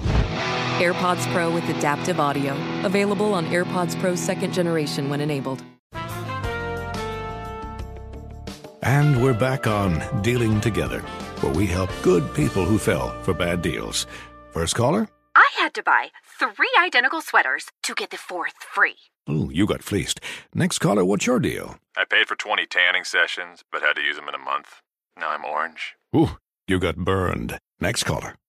AirPods Pro with adaptive audio. Available on AirPods Pro second generation when enabled. And we're back on Dealing Together, where we help good people who fell for bad deals. First caller? I had to buy three identical sweaters to get the fourth free. Oh, you got fleeced. Next caller, what's your deal? I paid for 20 tanning sessions, but had to use them in a month. Now I'm orange. Ooh, you got burned. Next caller.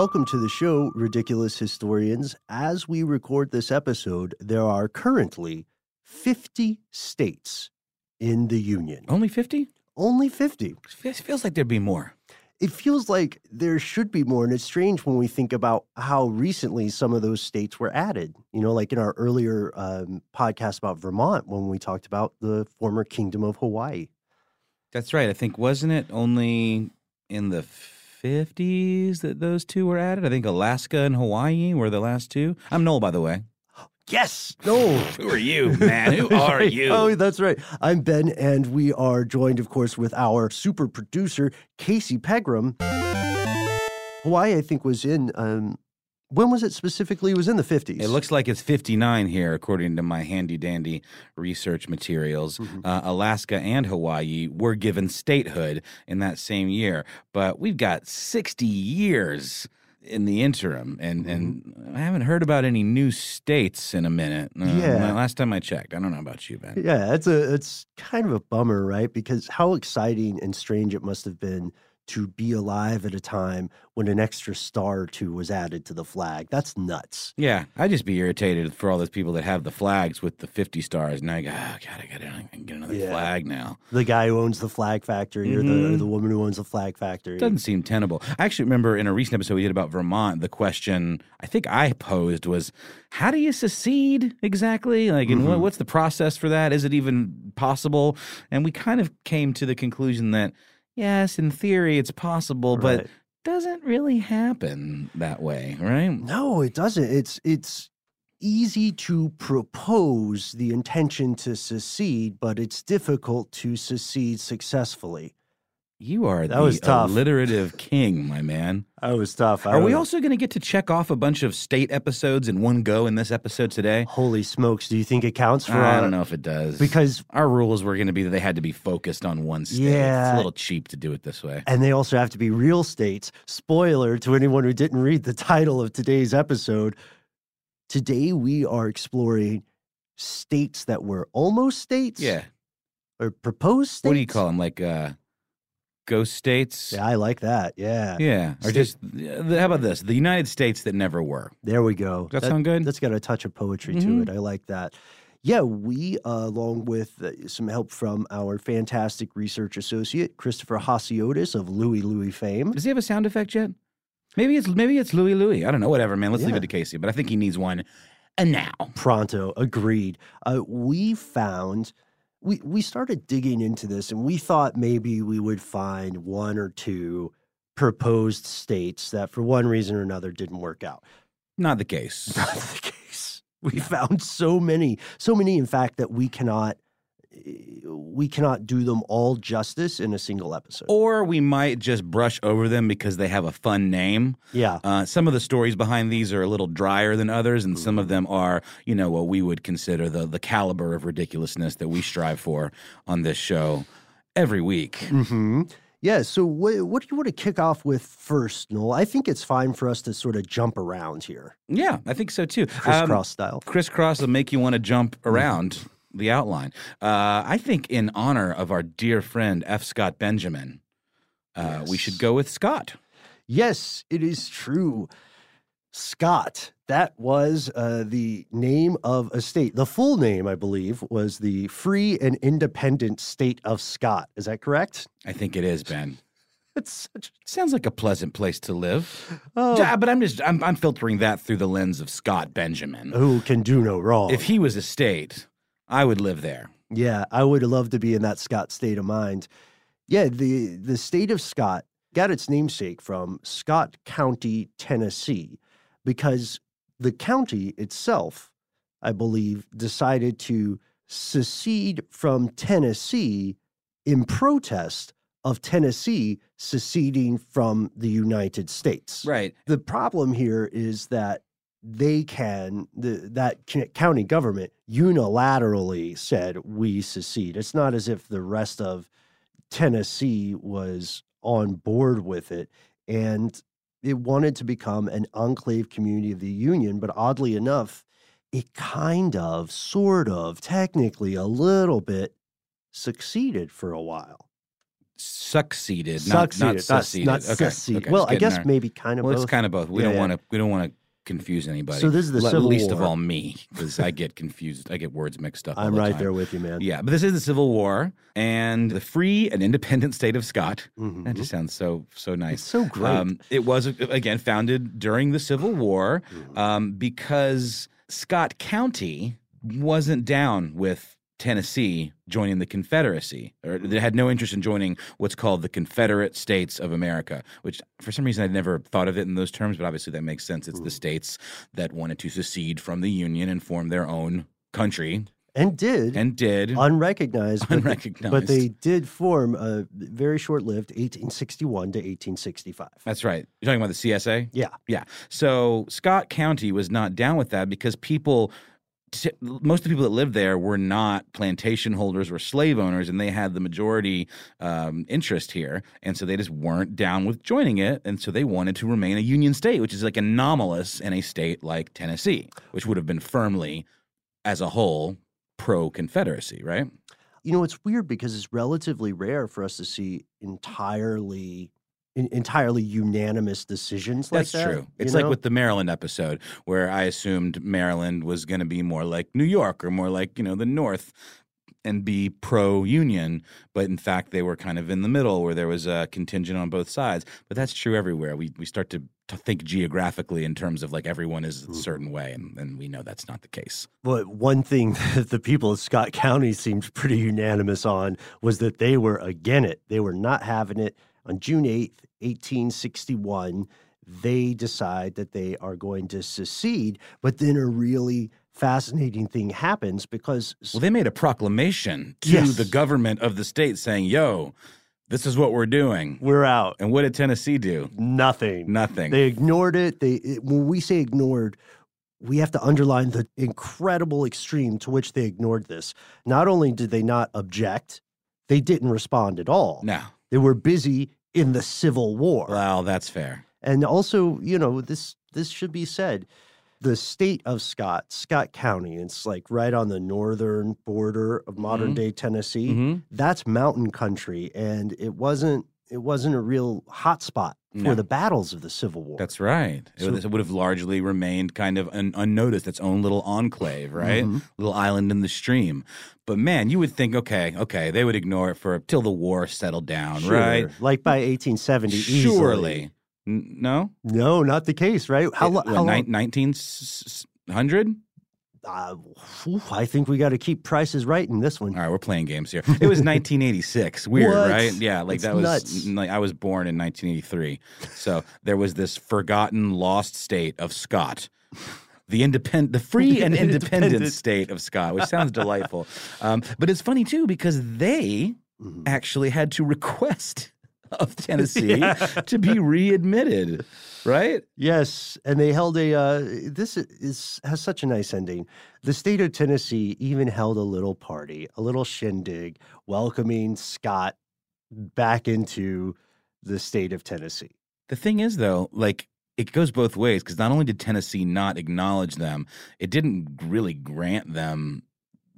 Welcome to the show, Ridiculous Historians. As we record this episode, there are currently 50 states in the Union. Only 50? Only 50. It feels like there'd be more. It feels like there should be more, and it's strange when we think about how recently some of those states were added. You know, like in our earlier um, podcast about Vermont, when we talked about the former Kingdom of Hawaii. That's right. I think, wasn't it only in the 50s that those two were added? I think Alaska and Hawaii were the last two. I'm Noel, by the way. Yes. No. Who are you, man? Who are you? Oh, that's right. I'm Ben, and we are joined, of course, with our super producer, Casey Pegram. Hawaii, I think, was in. Um, when was it specifically? It was in the 50s. It looks like it's 59 here, according to my handy dandy research materials. Mm-hmm. Uh, Alaska and Hawaii were given statehood in that same year, but we've got 60 years in the interim, and and Mm-hmm. I haven't heard about any new states in a minute. Uh, Yeah. last time I checked, I don't know about you, Ben. Yeah, it's a it's kind of a bummer, right? Because how exciting and strange it must have been to be alive at a time when an extra star or two was added to the flag. That's nuts. Yeah, I'd just be irritated for all those people that have the flags with the 50 stars. Now I go, oh, God, I got to get another Yeah. flag now. The guy who owns the flag factory or, the, or Mhm. the woman who owns the flag factory. Doesn't seem tenable. I actually remember in a recent episode we did about Vermont, the question I think I posed was, how do you secede exactly? Like, and what, Mhm. what's the process for that? Is it even possible? And we kind of came to the conclusion that, yes, in theory it's possible, but Right. doesn't really happen that way, right? No, it doesn't. It's it's easy to propose the intention to secede, but it's difficult to secede successfully. You are That the was tough. alliterative king, my man. That was tough. I Are we also going to get to check off a bunch of state episodes in one go in this episode today? Holy smokes! Do you think it counts for? I our- don't know if it does. because our rules were going to be that they had to be focused on one state. It's Yeah. a little cheap to do it this way. And they also have to be real states. Spoiler to anyone who didn't read the title of today's episode. Today we are exploring states that were almost states. Yeah. Or proposed states. What do you call them? Like uh, ghost states? Yeah, I like that. Yeah. Yeah. Or just, uh, how about this? The United States that never were. There we go. Does that sound good? That's got a touch of poetry Mhm. to it. I like that. Yeah, we, uh, along with uh, some help from our fantastic research associate, Christopher Hasiotis of Louis Louis fame. Does he have a sound effect yet? Maybe it's maybe it's Louis Louis. I don't know. Whatever, man. Let's leave it to Casey. But I think he needs one. And now, Pronto, agreed. Uh, we found we we started digging into this, and we thought maybe we would find one or two proposed states that, for one reason or another, didn't work out. not the case. Not the case. We found so many, so many, in fact, that we cannot we cannot do them all justice in a single episode. or we might just brush over them because they have a fun name. Yeah. Uh, some of the stories behind these are a little drier than others, and some of them are, you know, what we would consider the the caliber of ridiculousness that we strive for on this show every week. hmm Yeah. So, what, what do you want to kick off with first, Noel? I think it's fine for us to sort of jump around here, Yeah, I think so too. crisscross Um, style. crisscross will make you want to jump around the outline. Uh, I think, in honor of our dear friend F. Scott Benjamin, uh, we should go with Scott. Yes, it is true. Scott. That was uh, the name of a state. The full name, I believe, was the Free and Independent State of Scott. Is that correct? I think it is Ben. It's such. Sounds like a pleasant place to live. Oh. But I'm just I'm, I'm filtering that through the lens of Scott Benjamin. Who can do no wrong? If he was a state, I would live there. Yeah, I would love to be in that Scott state of mind. Yeah, the the state of Scott got its namesake from Scott County, Tennessee, because the county itself, I believe, decided to secede from Tennessee in protest of Tennessee seceding from the United States. Right. The problem here is that they can the, that county government unilaterally said we secede. It's not as if the rest of Tennessee was on board with it and it wanted to become an enclave community of the union, but oddly enough, it kind of, sort of, technically a little bit succeeded for a while. Succeeded, not Succeeded, not not- succeeded. not okay. succeeded. okay, Well, I guess there. maybe kind of Well, both. it's kind of both. We Yeah, don't yeah. want to. We don't want to confuse anybody. So this is the Le- Civil least of all me because I get confused. I get words mixed up. all I'm the right time. there with you, man. Yeah, but this is the Civil War and the free and independent state of Scott. Mhm. That just sounds so so nice. It's so great. Um, it was again founded during the Civil War Mm-hmm. um, because Scott County wasn't down with Tennessee joining the Confederacy, or hmm. they had no interest in joining what's called the Confederate States of America. Which, for some reason, I'd never thought of it in those terms, but obviously that makes sense. It's the hmm. states that wanted to secede from the Union and form their own country, and did and did unrecognized, but- Unrecognized. but they did form a very short-lived 1861 to 1865. That's right. You're talking about the CSA? Yeah. Yeah. So Scott County was not down with that because people, t- most of the people that lived there were not plantation holders or slave owners, and they had the majority um, interest here. And so they just weren't down with joining it. And so they wanted to remain a union state, which is like anomalous in a state like Tennessee, which would have been firmly, as a whole, pro Confederacy, right? You know, it's weird because it's relatively rare for us to see entirely en- entirely unanimous decisions like That's that. true. It's like with the Maryland episode, where I assumed Maryland was going to be more like New York or more like, you know, the North and be pro union. But in fact, they were kind of in the middle where there was a contingent on both sides. But that's true everywhere. We, we start to, to think geographically in terms of like everyone is a mm. certain way. And, and we know that's not the case. But one thing that the people of Scott County seemed pretty unanimous on was that they were again it. They were not having it. On June 8th, 1861, they decide that they are going to secede. But then a really fascinating thing happens because Well, they made a proclamation to Yes. the government of the state saying, yo, this is what we're doing. We're out. And what did Tennessee do? Nothing. Nothing. They ignored it. They it, when we say ignored, we have to underline the incredible extreme to which they ignored this. Not only did they not object, they didn't respond at all. No. They were busy in the Civil War. Well, that's fair. And also, you know, this this should be said. The state of Scott, Scott County, it's like right on the northern border of modern Mhm. day Tennessee. Mhm. That's mountain country, and it wasn't it wasn't a real hot spot for No. the battles of the Civil War. That's right. It, would, it would have largely remained kind of un, unnoticed, its own little enclave, right? Mhm. Little island in the stream. But man, you would think, okay, okay, they would ignore it for till the war settled down, Sure. right? Like by 1870, easily. Surely. N- no? No, not the case, right? How, lo- What, how long? 1900? Uh, whew, I think we got to keep prices right in this one. All right, we're playing games here. It was 1986. Weird, What? right? Yeah, like It's that was nuts. like I was born in 1983. So there was this forgotten lost state of Scott. The independent, the free and independent Independent. state of Scott, which sounds delightful. Um, but it's funny too because they Mm-hmm. actually had to request of Tennessee Yeah. to be readmitted, right? Yes, and they held a. Uh, this is has such a nice ending. The state of Tennessee even held a little party, a little shindig, welcoming Scott back into the state of Tennessee. The thing is, though, like it goes both ways because not only did Tennessee not acknowledge them, it didn't really grant them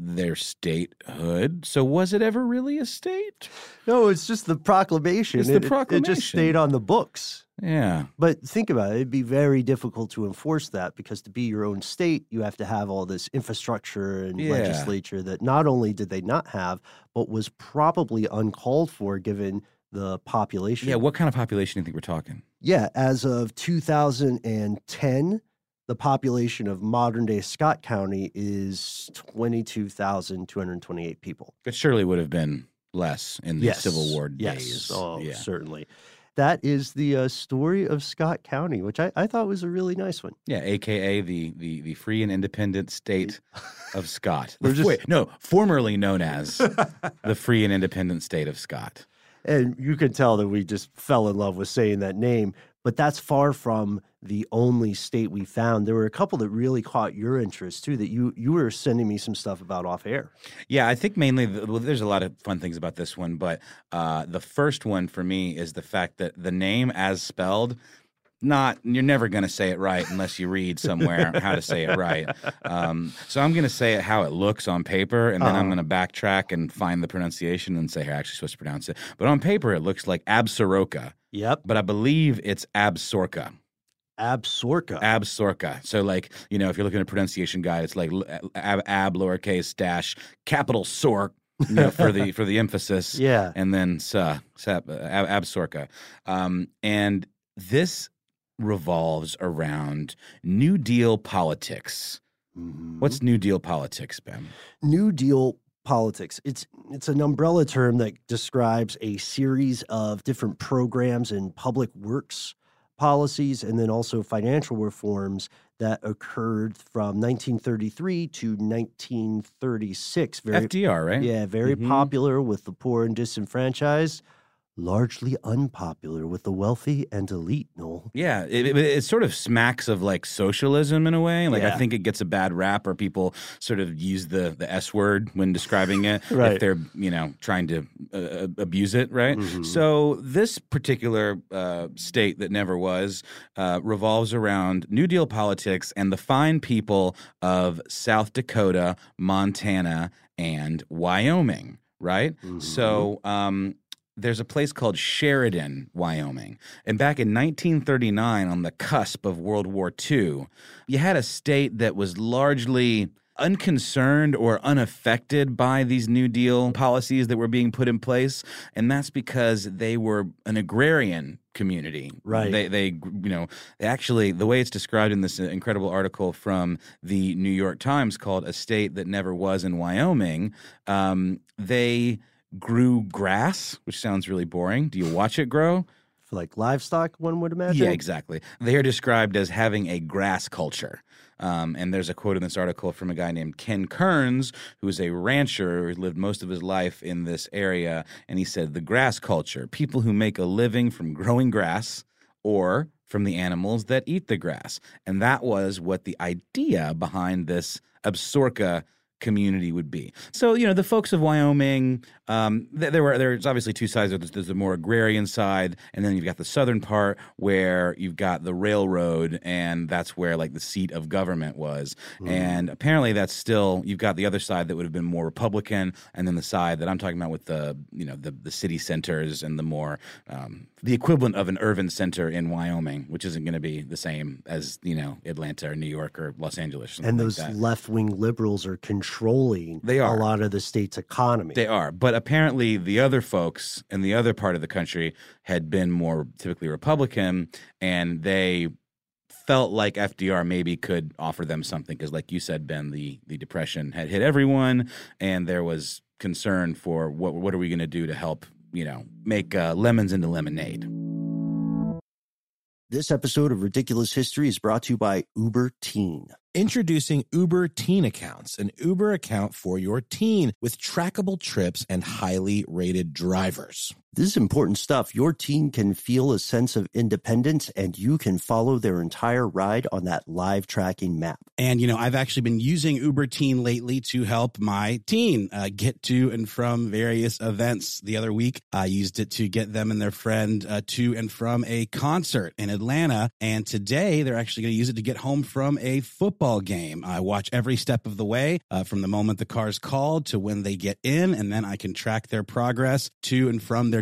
their statehood. So was it ever really a state? No, it's just the proclamation. It's the It- it- It, proclamation. just stayed on the books. Yeah. But think about it, it'd be very difficult to enforce that because to be your own state, you have to have all this infrastructure and Yeah. legislature that not only did they not have, but was probably uncalled for given the population. Yeah. What kind of population do you think we're talking? Yeah, as of 2010, the population of modern day Scott County is 22,228 people. It surely would have been less in the Yes. Civil War yes. days. Oh, yeah. certainly. That is the uh, story of Scott County, which I, I thought was a really nice one. Yeah, aka the the the free and independent state of Scott. Just- Wait, no, formerly known as the free and independent state of Scott. And you can tell that we just fell in love with saying that name, but that's far from the only state we found. There were a couple that really caught your interest too. That you you were sending me some stuff about off air. Yeah, I think mainly the, well, there's a lot of fun things about this one, but uh, the first one for me is the fact that the name as spelled. Not you're never going to say it right unless you read somewhere how to say it right. Um, so I'm going to say it how it looks on paper, and then I'm Uh-huh. going to backtrack and find the pronunciation and say how I'm actually supposed to pronounce it. But on paper, it looks like Absaroka, Yep, but I believe it's Absorca. Absorca. Absorca. So, like, you know, if you're looking at a pronunciation guide, it's like ab, ab lowercase dash capital sork, you know, for the for the emphasis. Yeah. And then sa, sa ab, absorka. Um, and this revolves around New Deal politics. Mhm. What's New Deal politics, Ben? New Deal politics. It's it's an umbrella term that describes a series of different programs and public works policies and then also financial reforms that occurred from 1933 to 1936. Very FDR, right? yeah, very Mhm. popular with the poor and disenfranchised, largely unpopular with the wealthy and elite, Noel. Yeah, it, it, it sort of smacks of like socialism in a way. Like I think it gets a bad rap, or people sort of use the the S word when describing it Right. if they're you know trying to uh, abuse it, right? Mhm. So this particular uh, state that never was uh, revolves around New Deal politics and the fine people of South Dakota, Montana, and Wyoming. Right. So um, there's a place called Sheridan, Wyoming. And back in 1939, on the cusp of World War II, you had a state that was largely unconcerned or unaffected by these New Deal policies that were being put in place. And that's because they were an agrarian community. Right. They, they you know, they actually, the way it's described in this incredible article from the New York Times called A State That Never Was in Wyoming, um, they grew grass, which sounds really boring. Do you watch it grow? For like livestock, one would imagine. Yeah, exactly. They are described as having a grass culture. Um, and there's a quote in this article from a guy named Ken Kearns, who is a rancher who lived most of his life in this area. And he said, The grass culture, people who make a living from growing grass or from the animals that eat the grass. And that was what the idea behind this Absorca community would be. So, you know, the folks of Wyoming, um, th- there were there's obviously two sides. There's, there's the more agrarian side, and then you've got the southern part where you've got the railroad, and that's where like the seat of government was. Mm. And apparently, that's still you've got the other side that would have been more Republican, and then the side that I'm talking about with the you know the the city centers and the more um, the equivalent of an urban center in Wyoming, which isn't going to be the same as you know Atlanta or New York or Los Angeles. or And those that. left wing liberals are controlling They are. a lot of the state's economy. They are. But apparently, the other folks in the other part of the country had been more typically Republican, and they felt like FDR maybe could offer them something because, like you said, Ben, the the depression had hit everyone, and there was concern for what what are we going to do to help you know make uh, lemons into lemonade. This episode of Ridiculous History is brought to you by Uber Teen. Introducing Uber Teen Accounts, an Uber account for your teen with trackable trips and highly rated drivers. This is important stuff. Your teen can feel a sense of independence and you can follow their entire ride on that live tracking map. And, you know, I've actually been using Uber Teen lately to help my teen uh, get to and from various events. The other week, I used it to get them and their friend uh, to and from a concert in Atlanta. And today, they're actually going to use it to get home from a football game. I watch every step of the way uh, from the moment the car's called to when they get in, and then I can track their progress to and from their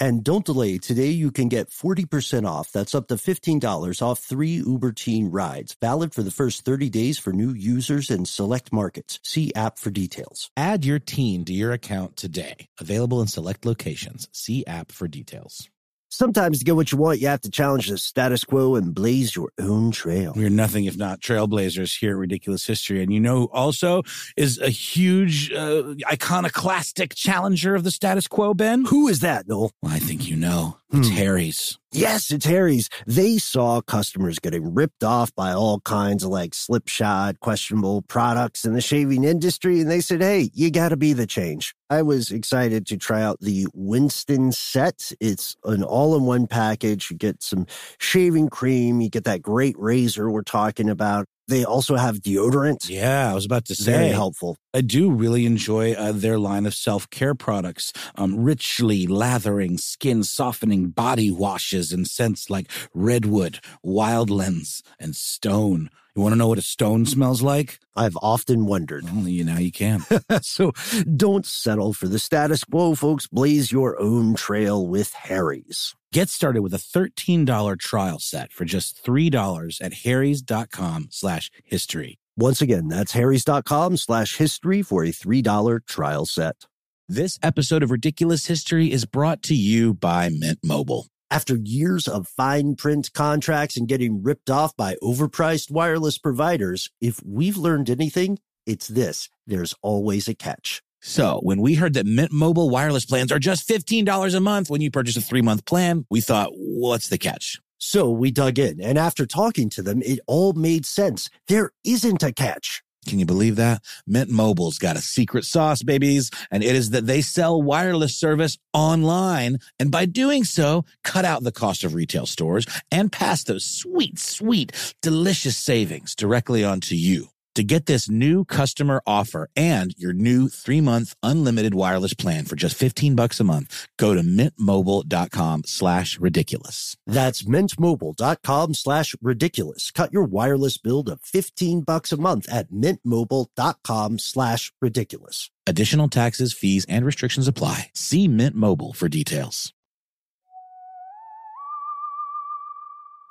And don't delay. Today you can get 40% off. That's up to $15 off three Uber Teen rides. Valid for the first 30 days for new users in select markets. See app for details. Add your teen to your account today. Available in select locations. See app for details. Sometimes to get what you want, you have to challenge the status quo and blaze your own trail. We're nothing if not trailblazers here at Ridiculous History. And you know, also is a huge, uh, iconoclastic challenger of the status quo, Ben? Who is that, Noel? Well, I think you know. It's Hmm. Harry's. Yes, it's Harry's. They saw customers getting ripped off by all kinds of like slipshod, questionable products in the shaving industry. And they said, hey, you got to be the change. I was excited to try out the Winston set. It's an all in one package. You get some shaving cream, you get that great razor we're talking about. They also have deodorant. Yeah, I was about to say. Very helpful. I do really enjoy uh, their line of self care products, um, richly lathering, skin softening body washes and scents like redwood, wildlands, and stone. You want to know what a stone smells like? I've often wondered. Only you now you can. so don't settle for the status quo, folks. Blaze your own trail with Harry's. Get started with a $13 trial set for just $3 at harrys.com slash history. Once again, that's harrys.com slash history for a $3 trial set. This episode of Ridiculous History is brought to you by Mint Mobile. After years of fine print contracts and getting ripped off by overpriced wireless providers, if we've learned anything, it's this. There's always a catch. So when we heard that Mint Mobile wireless plans are just $15 a month when you purchase a three month plan, we thought, what's the catch? So we dug in, and after talking to them, it all made sense. There isn't a catch. Can you believe that? Mint Mobile's got a secret sauce, babies, and it is that they sell wireless service online. And by doing so, cut out the cost of retail stores and pass those sweet, sweet, delicious savings directly onto you. To get this new customer offer and your new three month unlimited wireless plan for just 15 bucks a month, go to mintmobile.com slash ridiculous. That's mintmobile.com slash ridiculous. Cut your wireless bill to 15 bucks a month at mintmobile.com slash ridiculous. Additional taxes, fees, and restrictions apply. See Mint Mobile for details.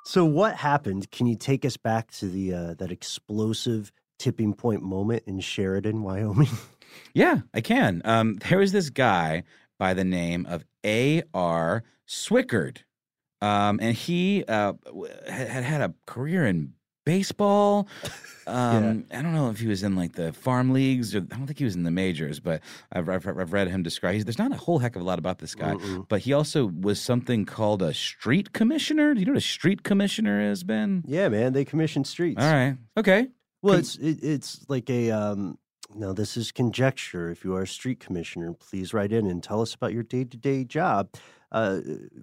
So what happened? Can you take us back to the uh, that explosive tipping point moment in Sheridan, Wyoming? Yeah, I can. Um, there was this guy by the name of A.R. Swickard. Um, and he uh, had had a career in baseball. Um, I don't know if he was in like the farm leagues or I don't think he was in the majors, but I've, I've, I've read him describe. He's, there's not a whole heck of a lot about this guy, Mm-mm. but he also was something called a street commissioner. Do you know what a street commissioner is, Ben? Yeah, man, they commissioned streets. All right. Okay. Well, it's it, it's like a um. Now this is conjecture. If you are a street commissioner, please write in and tell us about your day to day job. Uh,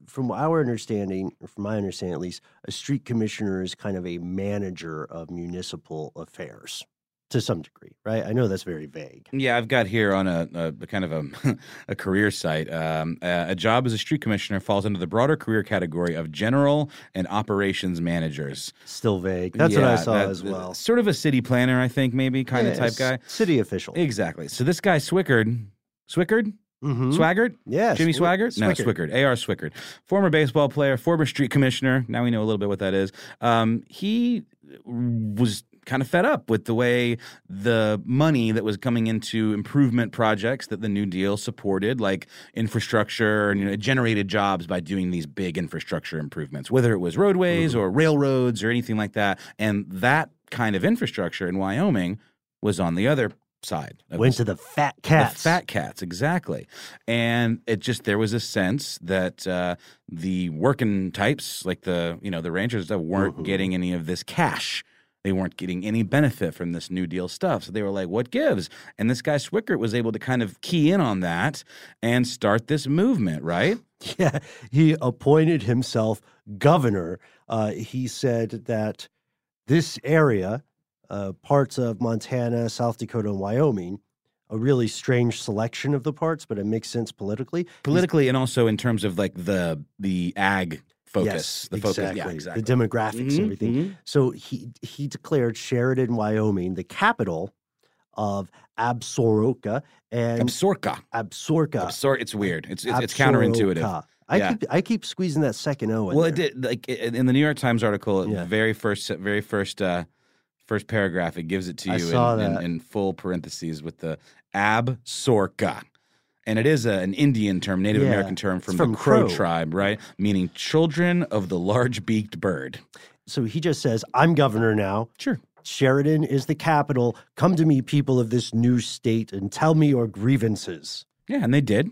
from our understanding, or from my understanding at least, a street commissioner is kind of a manager of municipal affairs to some degree, right? I know that's very vague. Yeah, I've got here on a, a, a kind of a, a career site. Um, a, a job as a street commissioner falls under the broader career category of general and operations managers. Still vague. That's what I saw that- as well. Sort of a city planner, I think, maybe kind of type guy. city official. Exactly. So this guy Swickard, Swickard, Mhm. Swaggart, Yeah, Jimmy Swaggart, no Swickard. Swickard, A.R. Swickard, former baseball player, former street commissioner. Now we know a little bit what that is. Um, he was kind of fed up with the way the money that was coming into improvement projects that the New Deal supported, like infrastructure, and you know, it generated jobs by doing these big infrastructure improvements, whether it was roadways Mm-hmm. or railroads or anything like that. And that kind of infrastructure in Wyoming was on the other side. of Went to the fat cats. the fat cats, exactly. And it just there was a sense that uh, the working types, like the you know the ranchers, that weren't Mm-hmm. getting any of this cash. They weren't getting any benefit from this New Deal stuff. So they were like, "What gives?" And this guy Swickard was able to kind of key in on that and start this movement, right? Yeah, he appointed himself governor. Uh, he said that this area, uh, parts of Montana, South Dakota, and Wyoming, a really strange selection of the parts, but it makes sense politically. Politically and also in terms of like the the ag focus, Yes, the exactly. focus, yeah, exactly. The demographics Mhm, and everything. mhm. So he he declared Sheridan, Wyoming, the capital of Absaroka and Absorca. Absorca. Absor- it's weird. It's it's, it's counterintuitive. I Yeah. keep I keep squeezing that second O in Well, there. it did like in the New York Times article, Yeah. very first, very first, uh, first paragraph. It gives it to you in, in, in full parentheses with the Absorka. And it is a, an Indian term, Native Yeah, American term from, from the Crow, Crow. tribe, right? Meaning children of the large beaked bird. So he just says, I'm governor now. Sure. Sheridan is the capital. Come to me, people of this new state, and tell me your grievances. Yeah, and they did.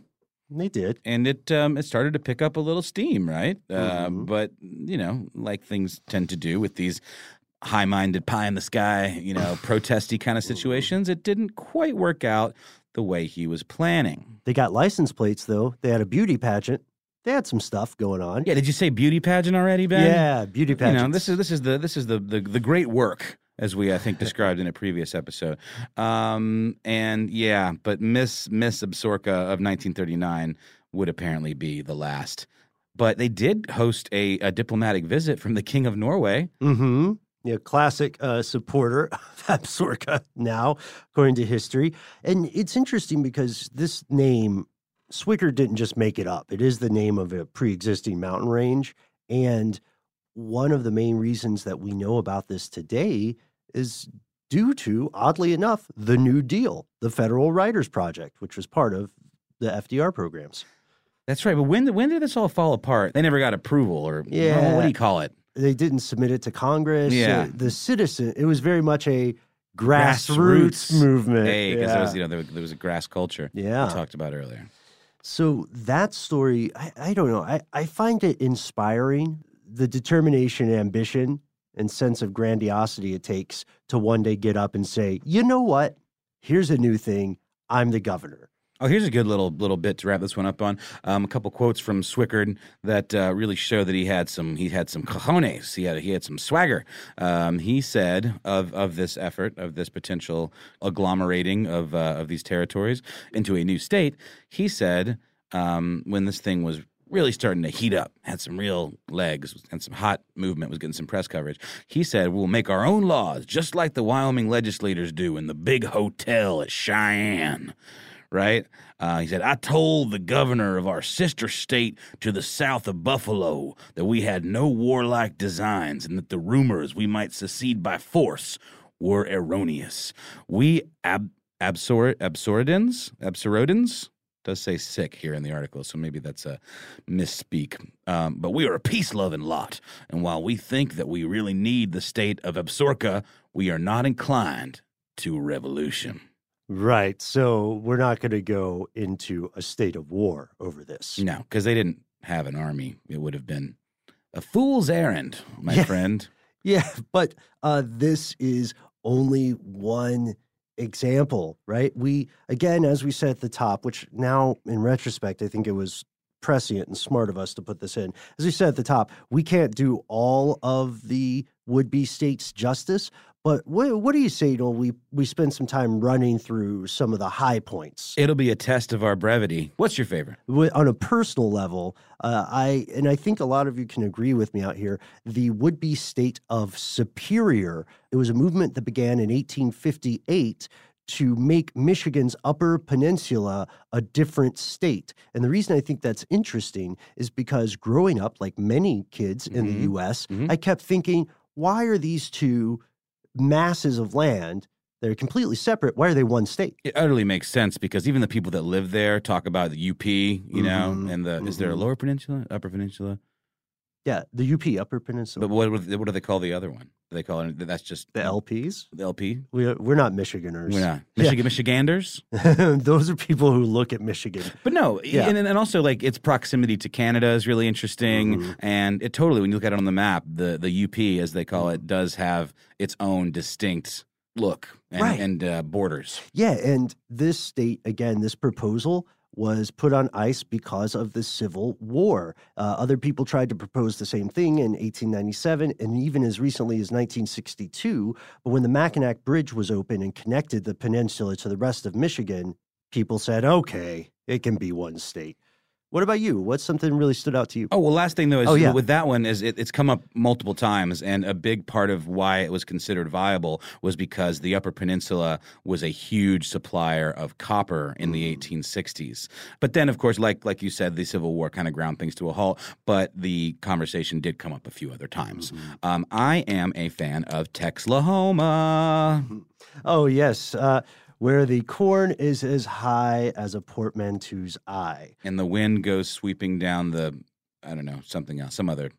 They did. And it um, it started to pick up a little steam, right? Uh, Mm-hmm. but you know, like things tend to do with these high-minded pie in the sky, you know, protesty kind of situations, it didn't quite work out the way he was planning. They got license plates, though. They had a beauty pageant. They had some stuff going on. Yeah, did you say beauty pageant already, Ben? Yeah, beauty You pageant. know, this is this is the this is the the, the great work as we I think described in a previous episode. Um, and yeah, but Miss Miss Absorka of 1939 would apparently be the last. But they did host a, a diplomatic visit from the King of Norway. Mm-hmm. Yeah, classic uh, supporter of Absorka now, according to history. And it's interesting because this name, Swicker didn't just make it up. It is the name of a pre-existing mountain range. And one of the main reasons that we know about this today is due to, oddly enough, the New Deal, the Federal Writers Project, which was part of the FDR programs. That's right. But when when did this all fall apart? They never got approval, or Yeah. what do you call it? They didn't submit it to Congress. Yeah. Uh, the citizen, it was very much a grassroots, movement. Hey, because Yeah. there was you know there, there was a grass culture. Yeah. we talked about earlier. So that story, I, I don't know. I, I find it inspiring the determination, ambition, and sense of grandiosity it takes to one day get up and say, you know what? Here's a new thing. I'm the governor. Oh, here's a good little little bit to wrap this one up on. Um, a couple quotes from Swickard that uh, really show that he had some he had some cojones. He had he had some swagger. Um, he said of of this effort of this potential agglomerating of uh, of these territories into a new state. He said um, when this thing was really starting to heat up, had some real legs and some hot movement, was getting some press coverage. He said, "We'll make our own laws, just like the Wyoming legislators do in the big hotel at Cheyenne." Right? Uh, he said, I told the governor of our sister state to the south of Buffalo that we had no warlike designs and that the rumors we might secede by force were erroneous. We ab- absor- absoridins, absorodins, does say sic here in the article, so maybe that's a misspeak. Um, but we are a peace loving lot, and while we think that we really need the state of Absorca, we are not inclined to revolution. Right. So we're not going to go into a state of war over this. No, because they didn't have an army. It would have been a fool's errand, my Yeah. friend. Yeah, but uh, this is only one example, right? We, again, as we said at the top, which now in retrospect, I think it was prescient and smart of us to put this in. As we said at the top, we can't do all of the would be states justice. But what, what do you say, Noel? We, we spend some time running through some of the high points. It'll be a test of our brevity. What's your favorite? On a personal level, uh, I and I think a lot of you can agree with me out here. The would-be state of Superior. It was a movement that began in 1858 to make Michigan's Upper Peninsula a different state. And the reason I think that's interesting is because growing up, like many kids in the Mhm. U.S., Mhm. I kept thinking, why are these two masses of land they're completely separate? Why are they one state? It utterly makes sense because even the people that live there talk about the UP, you know, Mhm, and the is there a mhm. lower peninsula, upper peninsula? Yeah, the UP, Upper Peninsula. But what what do they call the other one? Do they call it that's just the LPs? the LP? We're, we're not Michiganers. We're not Yeah. Michigan Michiganders. Those are people who look at Michigan. But no, Yeah. and, and also like its proximity to Canada is really interesting, Mm-hmm. and it totally when you look at it on the map, the the UP as they call it does have its own distinct look and, Right. and uh, borders. Yeah, and this state, again, this proposal was put on ice because of the Civil War. Uh, other people tried to propose the same thing in 1897 and even as recently as 1962. But when the Mackinac Bridge was open and connected the peninsula to the rest of Michigan, people said, okay, it can be one state. What about you? What's something really stood out to you? Oh well, last thing though is Oh, yeah. with that one is it, it's come up multiple times, and a big part of why it was considered viable was because the Upper Peninsula was a huge supplier of copper in the 1860s. But then, of course, like like you said, the Civil War kind of ground things to a halt. But the conversation did come up a few other times. Um, I am a fan of Texlahoma. Oh, yes. Uh, where the corn is as high as a portmanteau's eye. and the wind goes sweeping down the I don't know something else, some other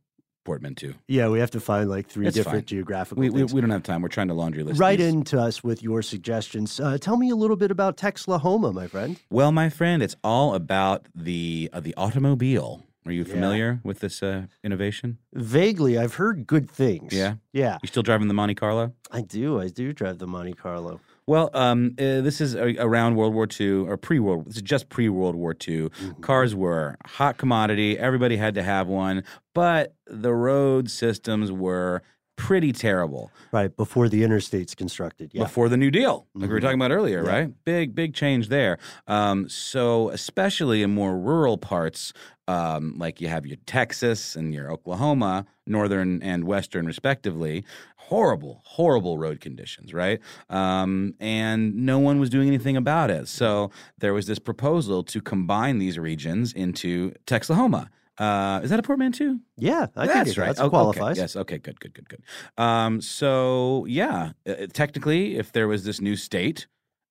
portmanteau. Yeah, we have to find like three It's different fine. geographical We, we, we don't have time. We're trying to laundry list. Write these. into us with your suggestions. Uh, tell me a little bit about Texlahoma, my friend. Well, my friend, it's all about the uh, the automobile. Are you Yeah. familiar with this uh, innovation? Vaguely, I've heard good things. Yeah. Yeah, You still driving the Monte Carlo? I do. I do drive the Monte Carlo. Well, um, uh, this is a, around World War II or pre World. This is just pre World War II. Mm-hmm. Cars were a hot commodity. Everybody had to have one, but the road systems were pretty terrible. Right before the interstate's constructed. Yeah. before the New Deal, like we were Mhm. talking about earlier, Yeah. right? Big, big change there. Um, so, especially in more rural parts, um, like you have your Texas and your Oklahoma, northern and western, respectively, horrible, horrible road conditions, right? Um, and no one was doing anything about it. So, there was this proposal to combine these regions into Texlahoma. Uh, is that a portmanteau? yeah, I That's think it, right. That's Oh, okay. qualifies. Yes. Okay. Good. Good. Good. Good. Um, so yeah, uh, technically, if there was this new state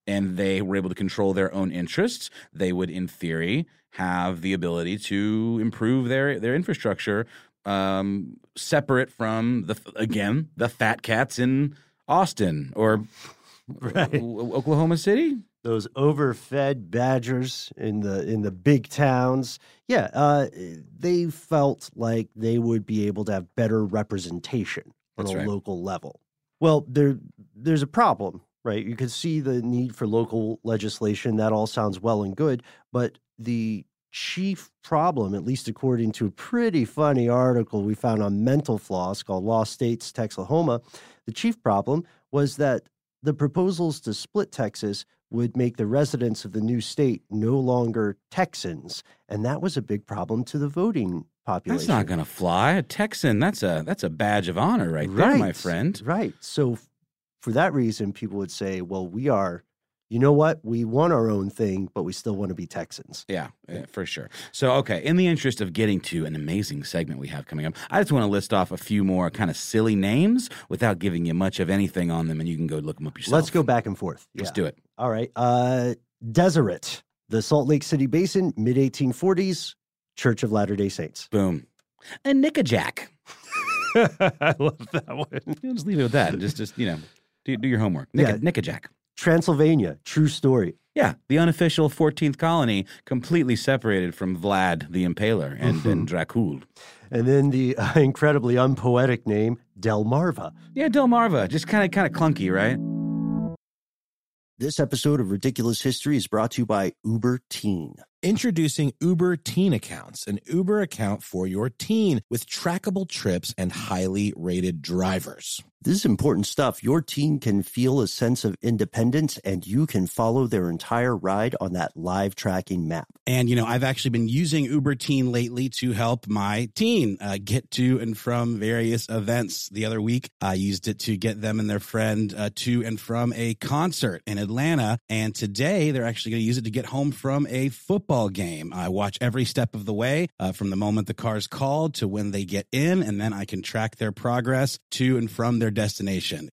and they were able to control their own interests, they would, in theory, have the ability to improve their their infrastructure, um, separate from the again the fat cats in Austin or Right. Oklahoma City. Those overfed badgers in the in the big towns. Yeah, uh, they felt like they would be able to have better representation on That's a right. local level. Well, there there's a problem, right? You can see the need for local legislation. That all sounds well and good, but the chief problem, at least according to a pretty funny article we found on Mental Floss called Lost States, Texlahoma, the chief problem was that the proposals to split Texas would make the residents of the new state no longer Texans, and that was a big problem to the voting population. That's not going to fly. A Texan. That's a that's a badge of honor right there, my friend. Right. So, for that reason, people would say, "Well, we are you know what? We want our own thing, but we still want to be Texans. Yeah, yeah, for sure. So, okay, in the interest of getting to an amazing segment we have coming up, I just want to list off a few more kind of silly names without giving you much of anything on them, and you can go look them up yourself. Let's go back and forth. Let's Yeah. do it. All right. Uh, Deseret, the Salt Lake City Basin, mid 1840s, Church of Latter day Saints. Boom. And Nickajack. I love that one. Just leave it with that. and Just, just you know, do, do your homework. Yeah. Nicka, Nickajack. Transylvania, true story. Yeah, the unofficial 14th colony, completely separated from Vlad the Impaler and, and Dracul. And then the uh, incredibly unpoetic name, Delmarva. Yeah, Delmarva, just kind of kind of clunky, right? This episode of Ridiculous History is brought to you by Uber Teen. Introducing Uber Teen Accounts, an Uber account for your teen with trackable trips and highly rated drivers. This is important stuff. Your teen can feel a sense of independence and you can follow their entire ride on that live tracking map. And, you know, I've actually been using Uber Teen lately to help my teen uh, get to and from various events. The other week, I used it to get them and their friend uh, to and from a concert in Atlanta. And today, they're actually going to use it to get home from a football game. I watch every step of the way uh, from the moment the car's called to when they get in, and then I can track their progress to and from their destination.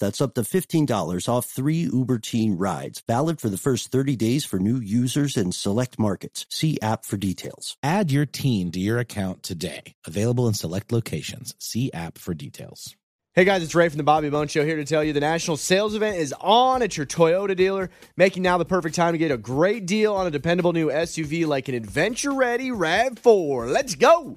That's up to $15 off three Uber Teen rides. Valid for the first 30 days for new users in select markets. See app for details. Add your teen to your account today. Available in select locations. See app for details. Hey guys, it's Ray from the Bobby Bones Show here to tell you the national sales event is on at your Toyota dealer, making now the perfect time to get a great deal on a dependable new SUV like an adventure ready RAV4. Let's go!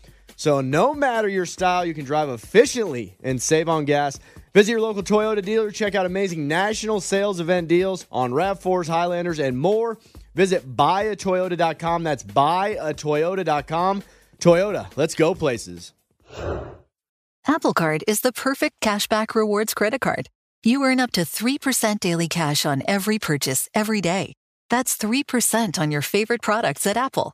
So, no matter your style, you can drive efficiently and save on gas. Visit your local Toyota dealer, check out amazing national sales event deals on RAV4s, Highlanders, and more. Visit buyatoyota.com. That's buyatoyota.com. Toyota, let's go places. Apple Card is the perfect cashback rewards credit card. You earn up to 3% daily cash on every purchase every day. That's 3% on your favorite products at Apple,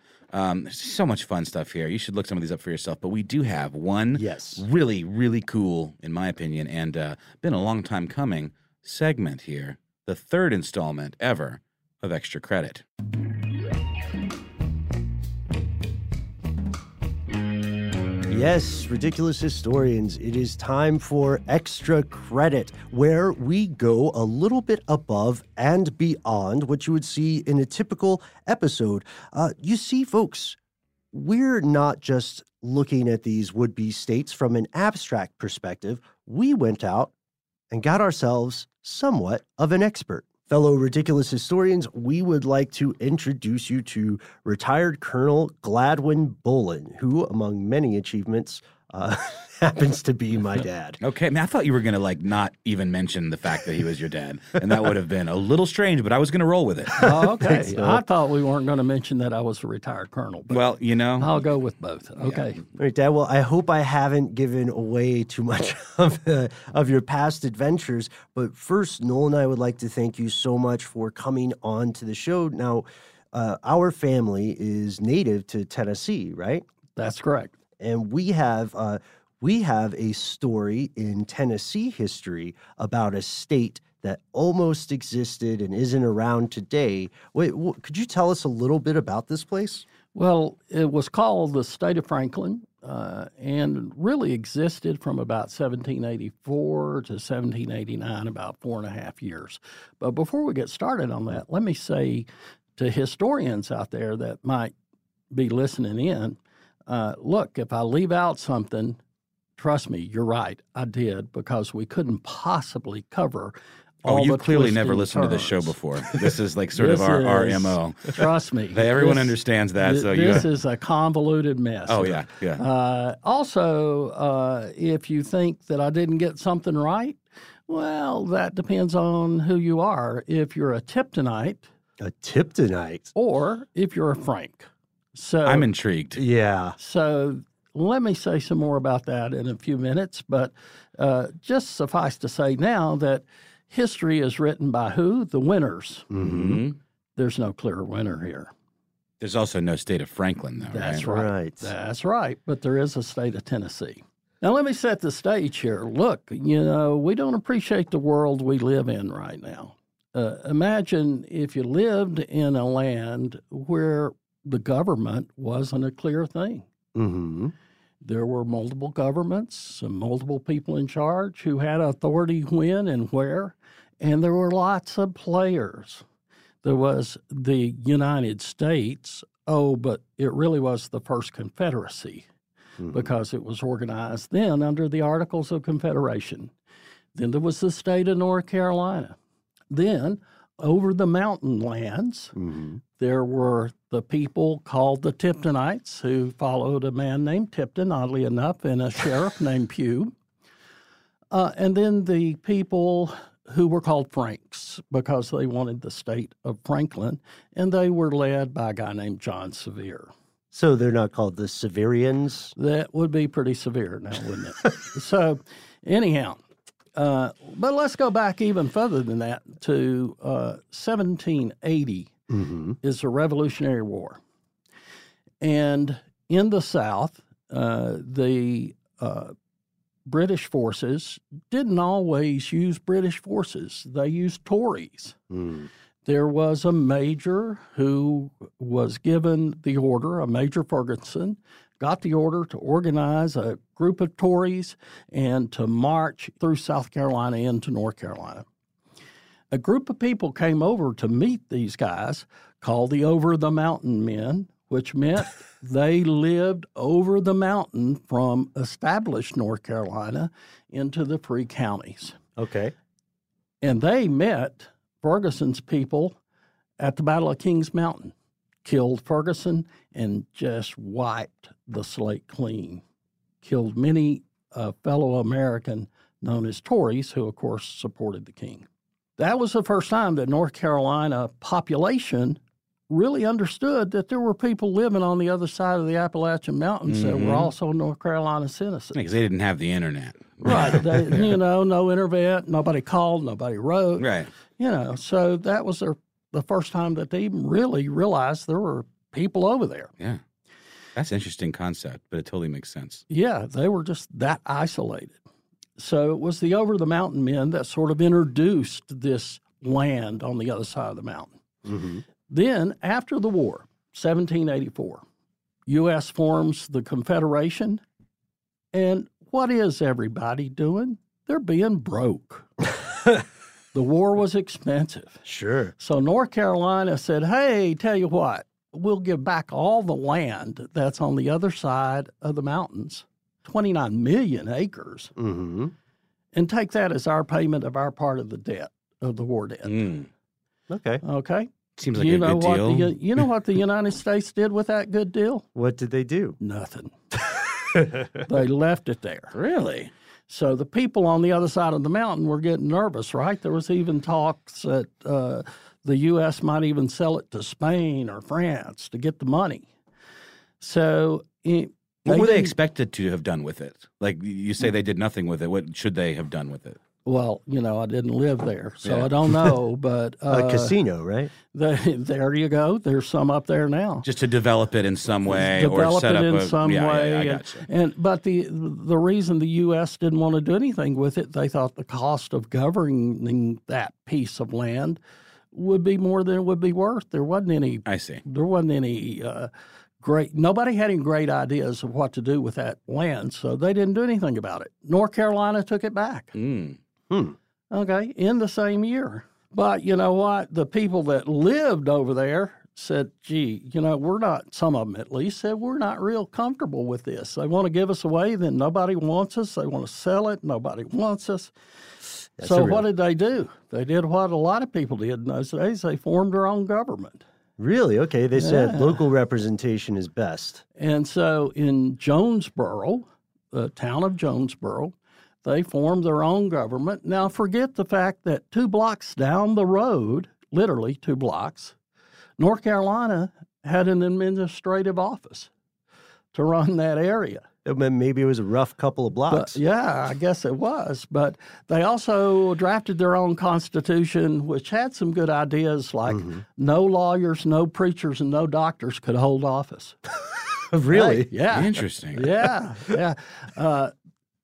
Um, there's so much fun stuff here. You should look some of these up for yourself. But we do have one yes. really, really cool, in my opinion, and uh, been a long time coming segment here. The third installment ever of Extra Credit. Yes, ridiculous historians, it is time for extra credit, where we go a little bit above and beyond what you would see in a typical episode. Uh, you see, folks, we're not just looking at these would be states from an abstract perspective. We went out and got ourselves somewhat of an expert. Fellow ridiculous historians, we would like to introduce you to retired Colonel Gladwin Bowlin, who, among many achievements, uh, happens to be my dad. Okay, man, I thought you were gonna like not even mention the fact that he was your dad, and that would have been a little strange. But I was gonna roll with it. Oh, okay. I thought we weren't going to mention that I was a retired colonel. But well, you know, I'll go with both. Okay. All right, Dad. Well, I hope I haven't given away too much of uh, of your past adventures. But first, Noel and I would like to thank you so much for coming on to the show. Now, uh, our family is native to Tennessee, right? That's correct. And we have uh, we have a story in Tennessee history about a state that almost existed and isn't around today. Wait, could you tell us a little bit about this place? Well, it was called the state of Franklin uh, and really existed from about 1784 to 1789, about four and a half years. But before we get started on that, let me say to historians out there that might be listening in uh, look, if I leave out something, trust me, you're right, I did, because we couldn't possibly cover Oh, all you've the clearly never twisting listened to this show before. This is like sort of This our, our MO. Trust me. They- everyone this- understands that. thi- so you this is a convoluted mess. Oh, yeah, yeah. Uh, also, uh, if you think that I didn't get something right, well, that depends on who you are. If you're a Tiptonite, a Tiptonite, or if you're a Frank. So I'm intrigued. Yeah. so let me say some more about that in a few minutes, but uh, just suffice to say now that history is written by who? The winners. Mm-hmm. There's no clear winner here. There's also no state of Franklin, though, That's right? right. That's right. But there is a state of Tennessee. Now, let me set the stage here. Look, you know, we don't appreciate the world we live in right now. Uh, imagine if you lived in a land where the government wasn't a clear thing. Mm-hmm. There were multiple governments and multiple people in charge who had authority when and where, and there were lots of players. There was the United States, oh, but it really was the first Confederacy because it was organized then under the Articles of Confederation. Then there was the state of North Carolina. Then, over the mountain lands, there were the people called the Tiptonites who followed a man named Tipton, oddly enough, and a sheriff named Pugh. Uh, and then the people who were called Franks because they wanted the state of Franklin, and they were led by a guy named John Sevier. So they're not called the Severians. That would be pretty severe now, wouldn't it? so, anyhow, uh, but let's go back even further than that to uh, 1780 Mm-hmm. is the Revolutionary War. And in the South, uh, the uh, British forces didn't always use British forces, they used Tories. There was a major who was given the order, a Major Ferguson, got the order to organize a group of Tories and to march through South Carolina into North Carolina. A group of people came over to meet these guys called the Over the Mountain Men, which meant they lived over the mountain from established North Carolina into the free counties. Okay. And they met Ferguson's people at the Battle of Kings Mountain, killed Ferguson, and just wiped the slate clean. Killed many a fellow American known as Tories, who, of course, supported the king. That was the first time that North Carolina population really understood that there were people living on the other side of the Appalachian Mountains that Mhm. were also North Carolina citizens. Because they didn't have the internet. Right. They, you know, no internet, nobody called, nobody wrote. Right. You know, so that was their, the first time that they even really realized there were people over there. Yeah. That's an interesting concept, but it totally makes sense. Yeah, they were just that isolated. So it was the over the mountain men that sort of introduced this land on the other side of the mountain. Mm-hmm. Then, after the war, 1784, U.S. forms the Confederation. And what is everybody doing? They're being broke. the war was expensive. Sure. So North Carolina said, hey, tell you what, we'll give back all the land that's on the other side of the mountains, 29 million acres, Mm-hmm. and take that as our payment of our part of the debt, of the war debt. Okay. Okay. Seems like you a know good what deal. The, you know what the United States did with that good deal? What did they do? Nothing. they left it there. Really? So the people on the other side of the mountain were getting nervous, right? There was even talks that uh, the U.S. might even sell it to Spain or France to get the money. So it, What were they expected to have done with it? Like you say, they did nothing with it. What should they have done with it? Well, you know, I didn't live there, so Yeah. I don't know. But uh, a casino, right? the- there you go. There's some up there now. Just to develop it in some way or set it up in a, some yeah, yeah, way. I and, and but the the reason the U.S. didn't want to do anything with it, they thought the cost of governing that piece of land would be more than it would be worth. There wasn't any. I see. There wasn't any. Uh, Great. Nobody had any great ideas of what to do with that land, so they didn't do anything about it. North Carolina took it back. Mm. Okay, in the same year. But you know what? The people that lived over there said, gee, you know, we're not, some of them at least said, we're not real comfortable with this. They want to give us away, then nobody wants us. They want to sell it, nobody wants us. That's so real- what did they do? They did what a lot of people did in those days. They formed their own government. Really? Okay. They Yeah. said local representation is best. And so in Jonesboro, the town of Jonesboro, they formed their own government. Now, forget the fact that two blocks down the road, literally two blocks, North Carolina had an administrative office to run that area. Ma- Maybe it was a rough couple of blocks. But, yeah, I guess it was. But they also drafted their own constitution, which had some good ideas like Mm-hmm. no lawyers, no preachers, and no doctors could hold office. really? Right, Yeah. Interesting. Yeah, yeah. Uh,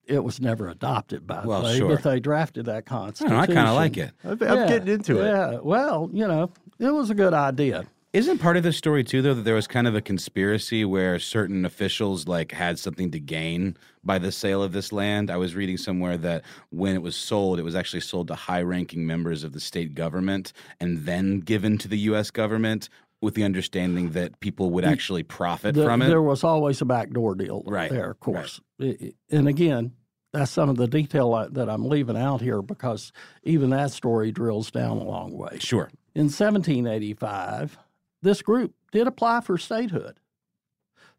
it was never adopted, by the way, sure. but they drafted that I constitution. don't I kind of like it. I'm, I'm getting into it. Yeah, well, you know, it was a good idea. Isn't part of the story too, though, that there was kind of a conspiracy where certain officials like had something to gain by the sale of this land? I was reading somewhere that when it was sold, it was actually sold to high-ranking members of the state government and then given to the U.S. government with the understanding that people would actually profit The- from it. There was always a backdoor deal Right, there, of course. I- And again, that's some of the detail that I'm leaving out here because even that story drills down a long way. Sure. In 1785, this group did apply for statehood.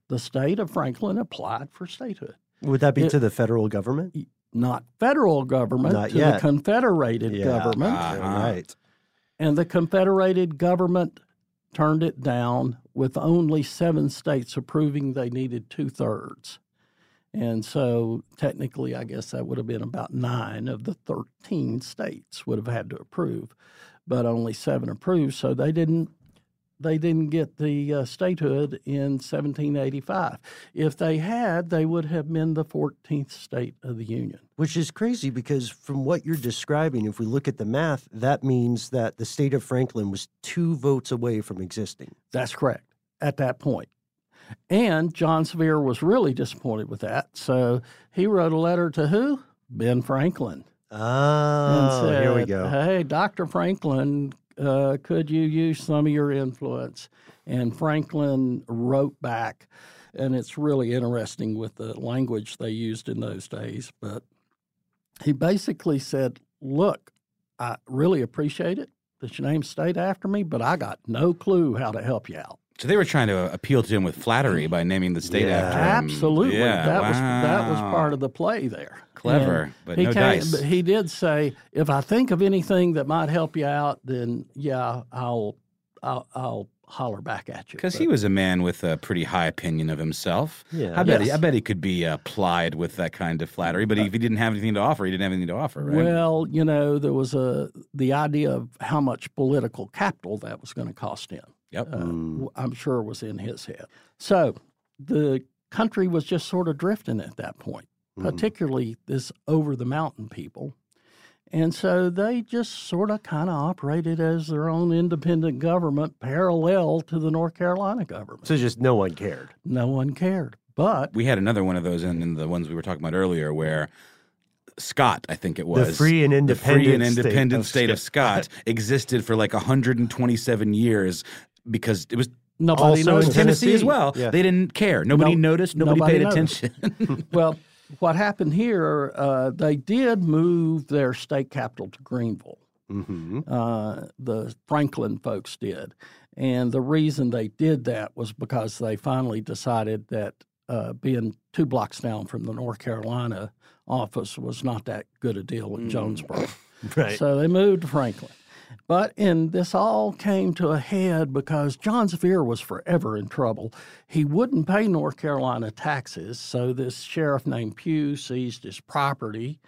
The state of Franklin applied for statehood. Would that be It- to the federal government? Not federal government, Not to yet. the Confederated Yeah. government. Uh-huh. Right. And the Confederated government turned it down with only seven states approving they needed two thirds. And so technically, I guess that would have been about nine of the 13 states would have had to approve, but only seven approved. So they didn't. They didn't get the uh, statehood in 1785. If they had, they would have been the 14th state of the Union. Which is crazy because from what you're describing, if we look at the math, that means that the state of Franklin was two votes away from existing. That's correct at that point. And John Sevier was really disappointed with that. So he wrote a letter to who? Ben Franklin. Oh, and here we go. Hey, Dr. Franklin, uh, could you use some of your influence? And Franklin wrote back, and it's really interesting with the language they used in those days. But he basically said, Look, I really appreciate it that your name stayed after me, but I got no clue how to help you out. So they were trying to appeal to him with flattery by naming the state Yeah. after him. Absolutely, Yeah, that was that was part of the play there. Clever, And but he no came- dice. But he did say, if I think of anything that might help you out, then yeah, I'll I'll, I'll holler back at you. Because he was a man with a pretty high opinion of himself. Yeah. I bet. He, I bet he could be uh, plied with that kind of flattery. But if he didn't have anything to offer, he didn't have anything to offer, right? Well, you know, there was a the idea of how much political capital that was going to cost him. Yep. uh, w- I'm sure was in his head. So the country was just sort of drifting at that point, particularly this over the mountain people. And so they just sort of kind of operated as their own independent government parallel to the North Carolina government. So just no one cared. No one cared. But we had another one of those in, in the ones we were talking about earlier, where Scott, I think it was free and the free and independent state independent of state of Scott existed for like 127 years because it was Nobody also in noticed. Tennessee, as well. Yeah. They didn't care. Nobody No- noticed. Nobody, nobody paid noticed. attention. well, what happened here, uh, they did move their state capital to Greeneville. Mm-hmm. Uh, the Franklin folks did. And the reason they did that was because they finally decided that uh, being two blocks down from the North Carolina office was not that good a deal in Jonesboro. Right. So they moved to Franklin. But and this all came to a head because John Sevier was forever in trouble. He wouldn't pay North Carolina taxes, so this sheriff named Pugh seized his property.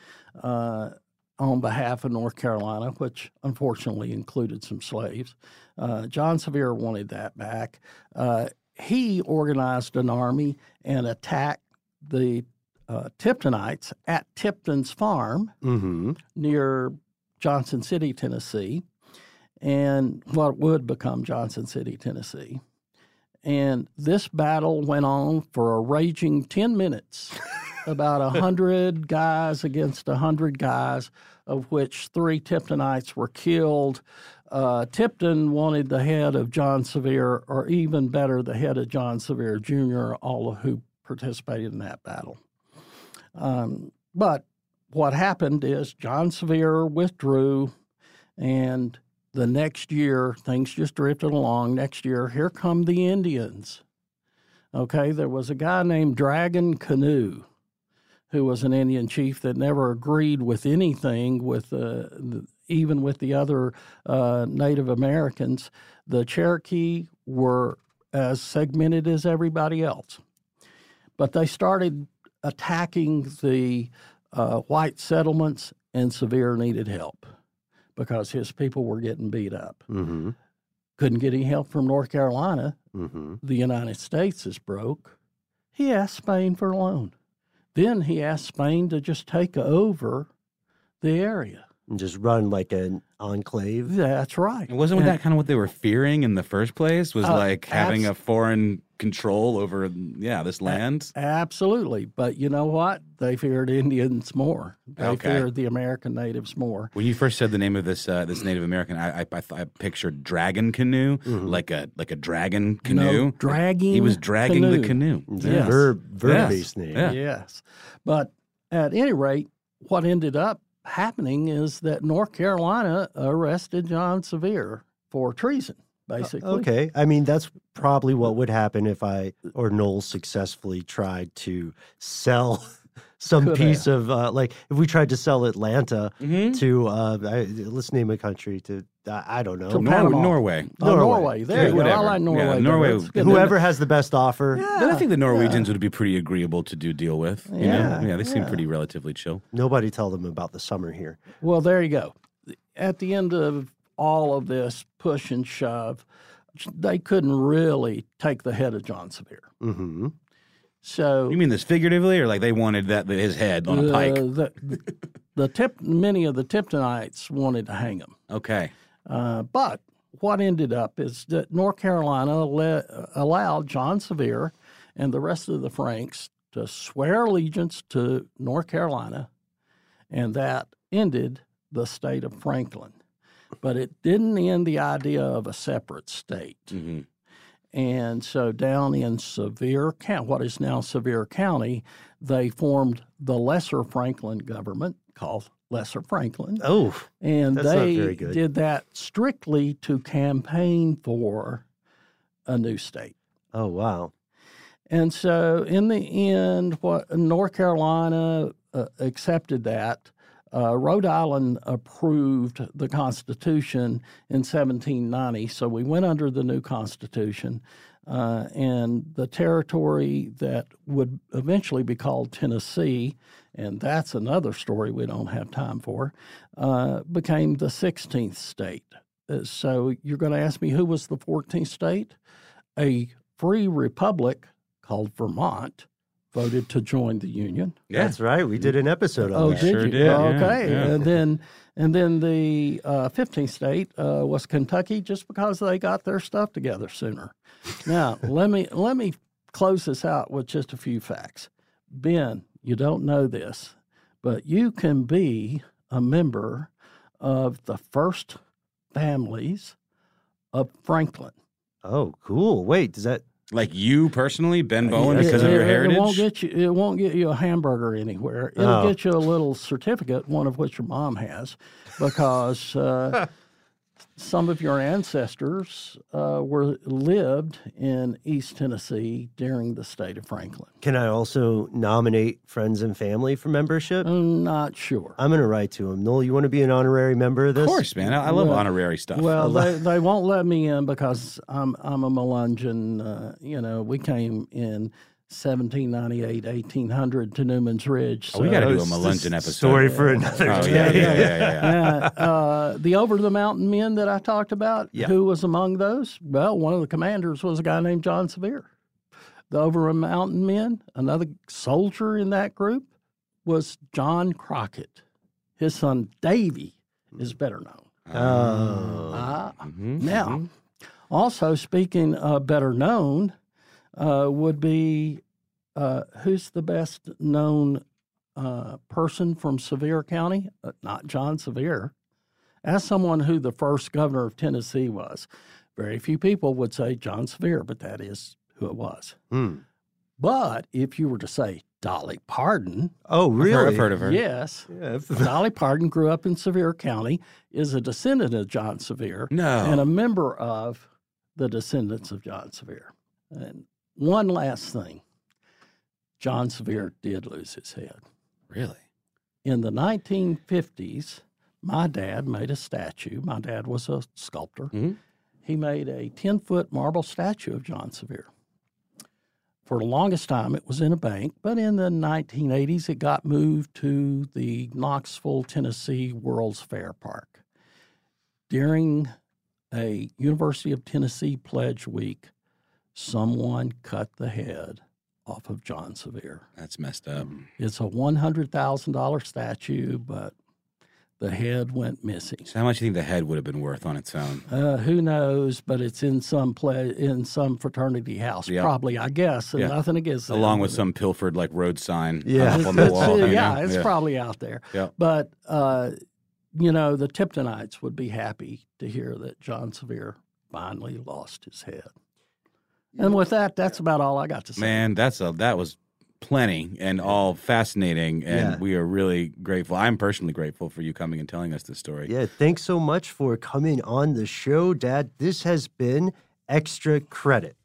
Uh, on behalf of North Carolina, which unfortunately included some slaves. Uh, John Sevier wanted that back. Uh, he organized an army and attacked the uh, Tiptonites at Tipton's farm Mm-hmm. near Johnson City, Tennessee, and what would become Johnson City, Tennessee. And this battle went on for a raging 10 minutes, about a 100 guys against a 100 guys, of which three Tiptonites were killed. Uh, Tipton wanted the head of John Sevier, or even better, the head of John Sevier Jr., all of who participated in that battle. Um, but what happened is John Sevier withdrew, and the next year things just drifted along. Next year, here come the Indians. Okay, there was a guy named Dragging Canoe who was an Indian chief that never agreed with anything with uh, even with the other uh, Native Americans. The Cherokee were as segmented as everybody else, but they started attacking the uh, white settlements, and Sevier needed help because his people were getting beat up. Mm-hmm. Couldn't get any help from North Carolina. Mm-hmm. The United States is broke. He asked Spain for a loan. Then he asked Spain to just take over the area. And just run like an enclave. That's right. And wasn't And- that kind of what they were fearing in the first place? Was Uh, like having abs- a foreign control over, yeah, this land. Absolutely. But you know what? They feared Indians more. They Okay. feared the American natives more. When you first said the name of this uh, this Native American, I I, I, th- I pictured dragon canoe, like a like a dragon canoe. dragging He was dragging the canoe. canoe. It's a Yes. verb, verb Yes. name. Yeah. Yes. But at any rate, what ended up happening is that North Carolina arrested John Sevier for treason, basically. Okay. I mean, that's probably what would happen if I or Noel successfully tried to sell some Could piece of, uh, like, if we tried to sell Atlanta Mhm. to, uh, I, let's name a country to, I I don't know. To Nor- Panama. Norway. Oh, Norway. Norway. There Yeah, you go. I whatever. like Norway. better. Norway- good. Whoever has the best offer. Then I think the Norwegians would be pretty agreeable to do deal with. You Yeah, know? yeah, they seem yeah. pretty relatively chill. Nobody tell them about the summer here. Well, there you go. At the end of all of this push and shove, they couldn't really take the head of John Sevier. Mm-hmm. So You mean this figuratively, or like they wanted that his head on a pike? uh, the, the tip, many of the Tiptonites wanted to hang him. Okay. Uh, but what ended up is that North Carolina le- allowed John Sevier and the rest of the Franks to swear allegiance to North Carolina, and that ended the state of Franklin. But it didn't end the idea of a separate state. hmm And so down in Sevier County, what is now Sevier County, they formed the Lesser Franklin government called Lesser Franklin. Oh, And they did that strictly to campaign for a new state. oh, wow. And so, in the end, what North Carolina uh, accepted that. Uh, Rhode Island approved the Constitution in 1790, so we went under the new Constitution, uh, and the territory that would eventually be called Tennessee, and that's another story we don't have time for, uh, became the 16th state. Uh, so you're going to ask me who was the 14th state? A free republic called Vermont voted to join the Union. Yeah. That's right. We did an episode on Oh, that. did Sure you? did, yeah, okay, yeah. and then and then the uh, fifteenth state uh, was Kentucky, just because they got their stuff together sooner. Now let me let me close this out with just a few facts. Ben, you don't know this, but you can be a member of the first families of Franklin. Oh, cool. Wait, does that Like you personally, Ben Bowlin, It- because of your it heritage. won't get you. It won't get you a hamburger anywhere. It'll Oh. get you a little certificate, one of which your mom has, because uh, some of your ancestors uh, were lived in East Tennessee during the state of Franklin. Can I also nominate friends and family for membership? I'm not sure. I'm going to write to him. Noel, you want to be an honorary member of this? of course, man. I, I love Well- honorary stuff. Well, they, they won't let me in because I'm I'm a Melungeon. Uh, you know, we came in 1798, 1800 to Newman's Ridge. Oh, we got to do a this Melungeon episode. story for another Oh, day. yeah, yeah, yeah, yeah, Yeah, uh, the over the mountain men that I talked about, Yeah. who was among those? Well, one of the commanders was a guy named John Sevier. The over the mountain men, another soldier in that group was John Crockett. His son Davy is better known. Oh. Ah, Mhm, now, mhm. also speaking uh, better known, uh, would be uh, who's the best known uh, person from Sevier County? Uh, not John Sevier. As someone who the first governor of Tennessee was, very few people would say John Sevier, but that is who it was. Hmm. But if you were to say Dolly Parton, Oh, I've really? heard, I've heard of her. yes, Yeah, Dolly Parton grew up in Sevier County, is a descendant of John Sevier, No. and a member of the descendants of John Sevier. And one last thing John Sevier did lose his head. Really? In the 1950s, my dad made a statue. My dad was a sculptor. Mhm. He made a 10 foot marble statue of John Sevier. For the longest time, it was in a bank, but in the 1980s, it got moved to the Knoxville, Tennessee World's Fair Park. During a University of Tennessee Pledge Week, someone cut the head off of John Sevier. That's messed up. It's a $100,000 statue, but the head went missing. So how much do you think the head would have been worth on its own? Uh, who knows? But it's in some play in some fraternity house, Yeah. probably. I guess. And Yeah. nothing against them. Along with some pilfered like road sign Yeah. up on the It's- wall. you yeah, know? it's Yeah. probably out there. Yeah. But uh, you know, the Tiptonites would be happy to hear that John Sevier finally lost his head. And with that, that's about all I got to say. Man, that's a that was plenty and all fascinating, and Yeah. we are really grateful. I'm personally grateful for you coming and telling us this story. Yeah, thanks so much for coming on the show, Dad. This has been Extra Credit.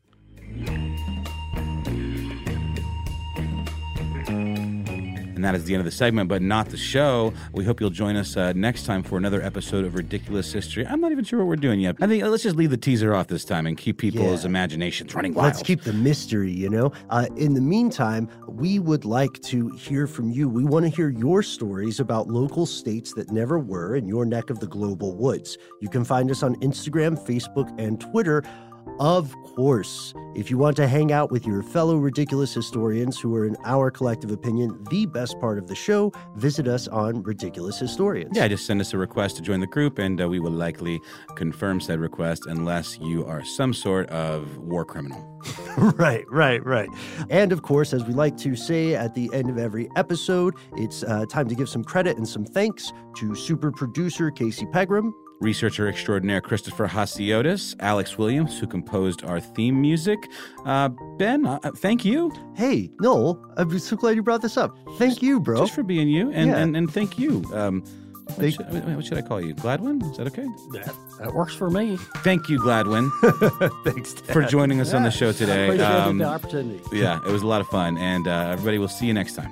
And that is the end of the segment, but not the show. We hope you'll join us uh, next time for another episode of Ridiculous History. I'm not even sure what we're doing yet. I think uh, let's just leave the teaser off this time and keep people's Yeah. imaginations running wild. Let's keep the mystery, you know? Uh, in the meantime, we would like to hear from you. We want to hear your stories about local states that never were in your neck of the global woods. You can find us on Instagram, Facebook, and Twitter. Of course, if you want to hang out with your fellow ridiculous historians who are, in our collective opinion, the best part of the show, visit us on Ridiculous Historians. Yeah, just send us a request to join the group, and uh, we will likely confirm said request unless you are some sort of war criminal. right, right, right. And of course, as we like to say at the end of every episode, it's uh, time to give some credit and some thanks to super producer Casey Pegram. Researcher extraordinaire Christopher Hasiotis, Alex Williams, who composed our theme music. Uh, ben, uh, thank you. Hey, Noel, I'm so glad you brought this up. Thank you, bro. Just for being you, and, Yeah. and, and thank you. Um, what, Thank- should, what should I call you? Gladwin? Is that okay? That, that works for me. Thank you, Gladwin, Thanks, Dad. for joining us on the show I today. Um, the opportunity. yeah, it was a lot of fun, and uh, everybody, we'll see you next time.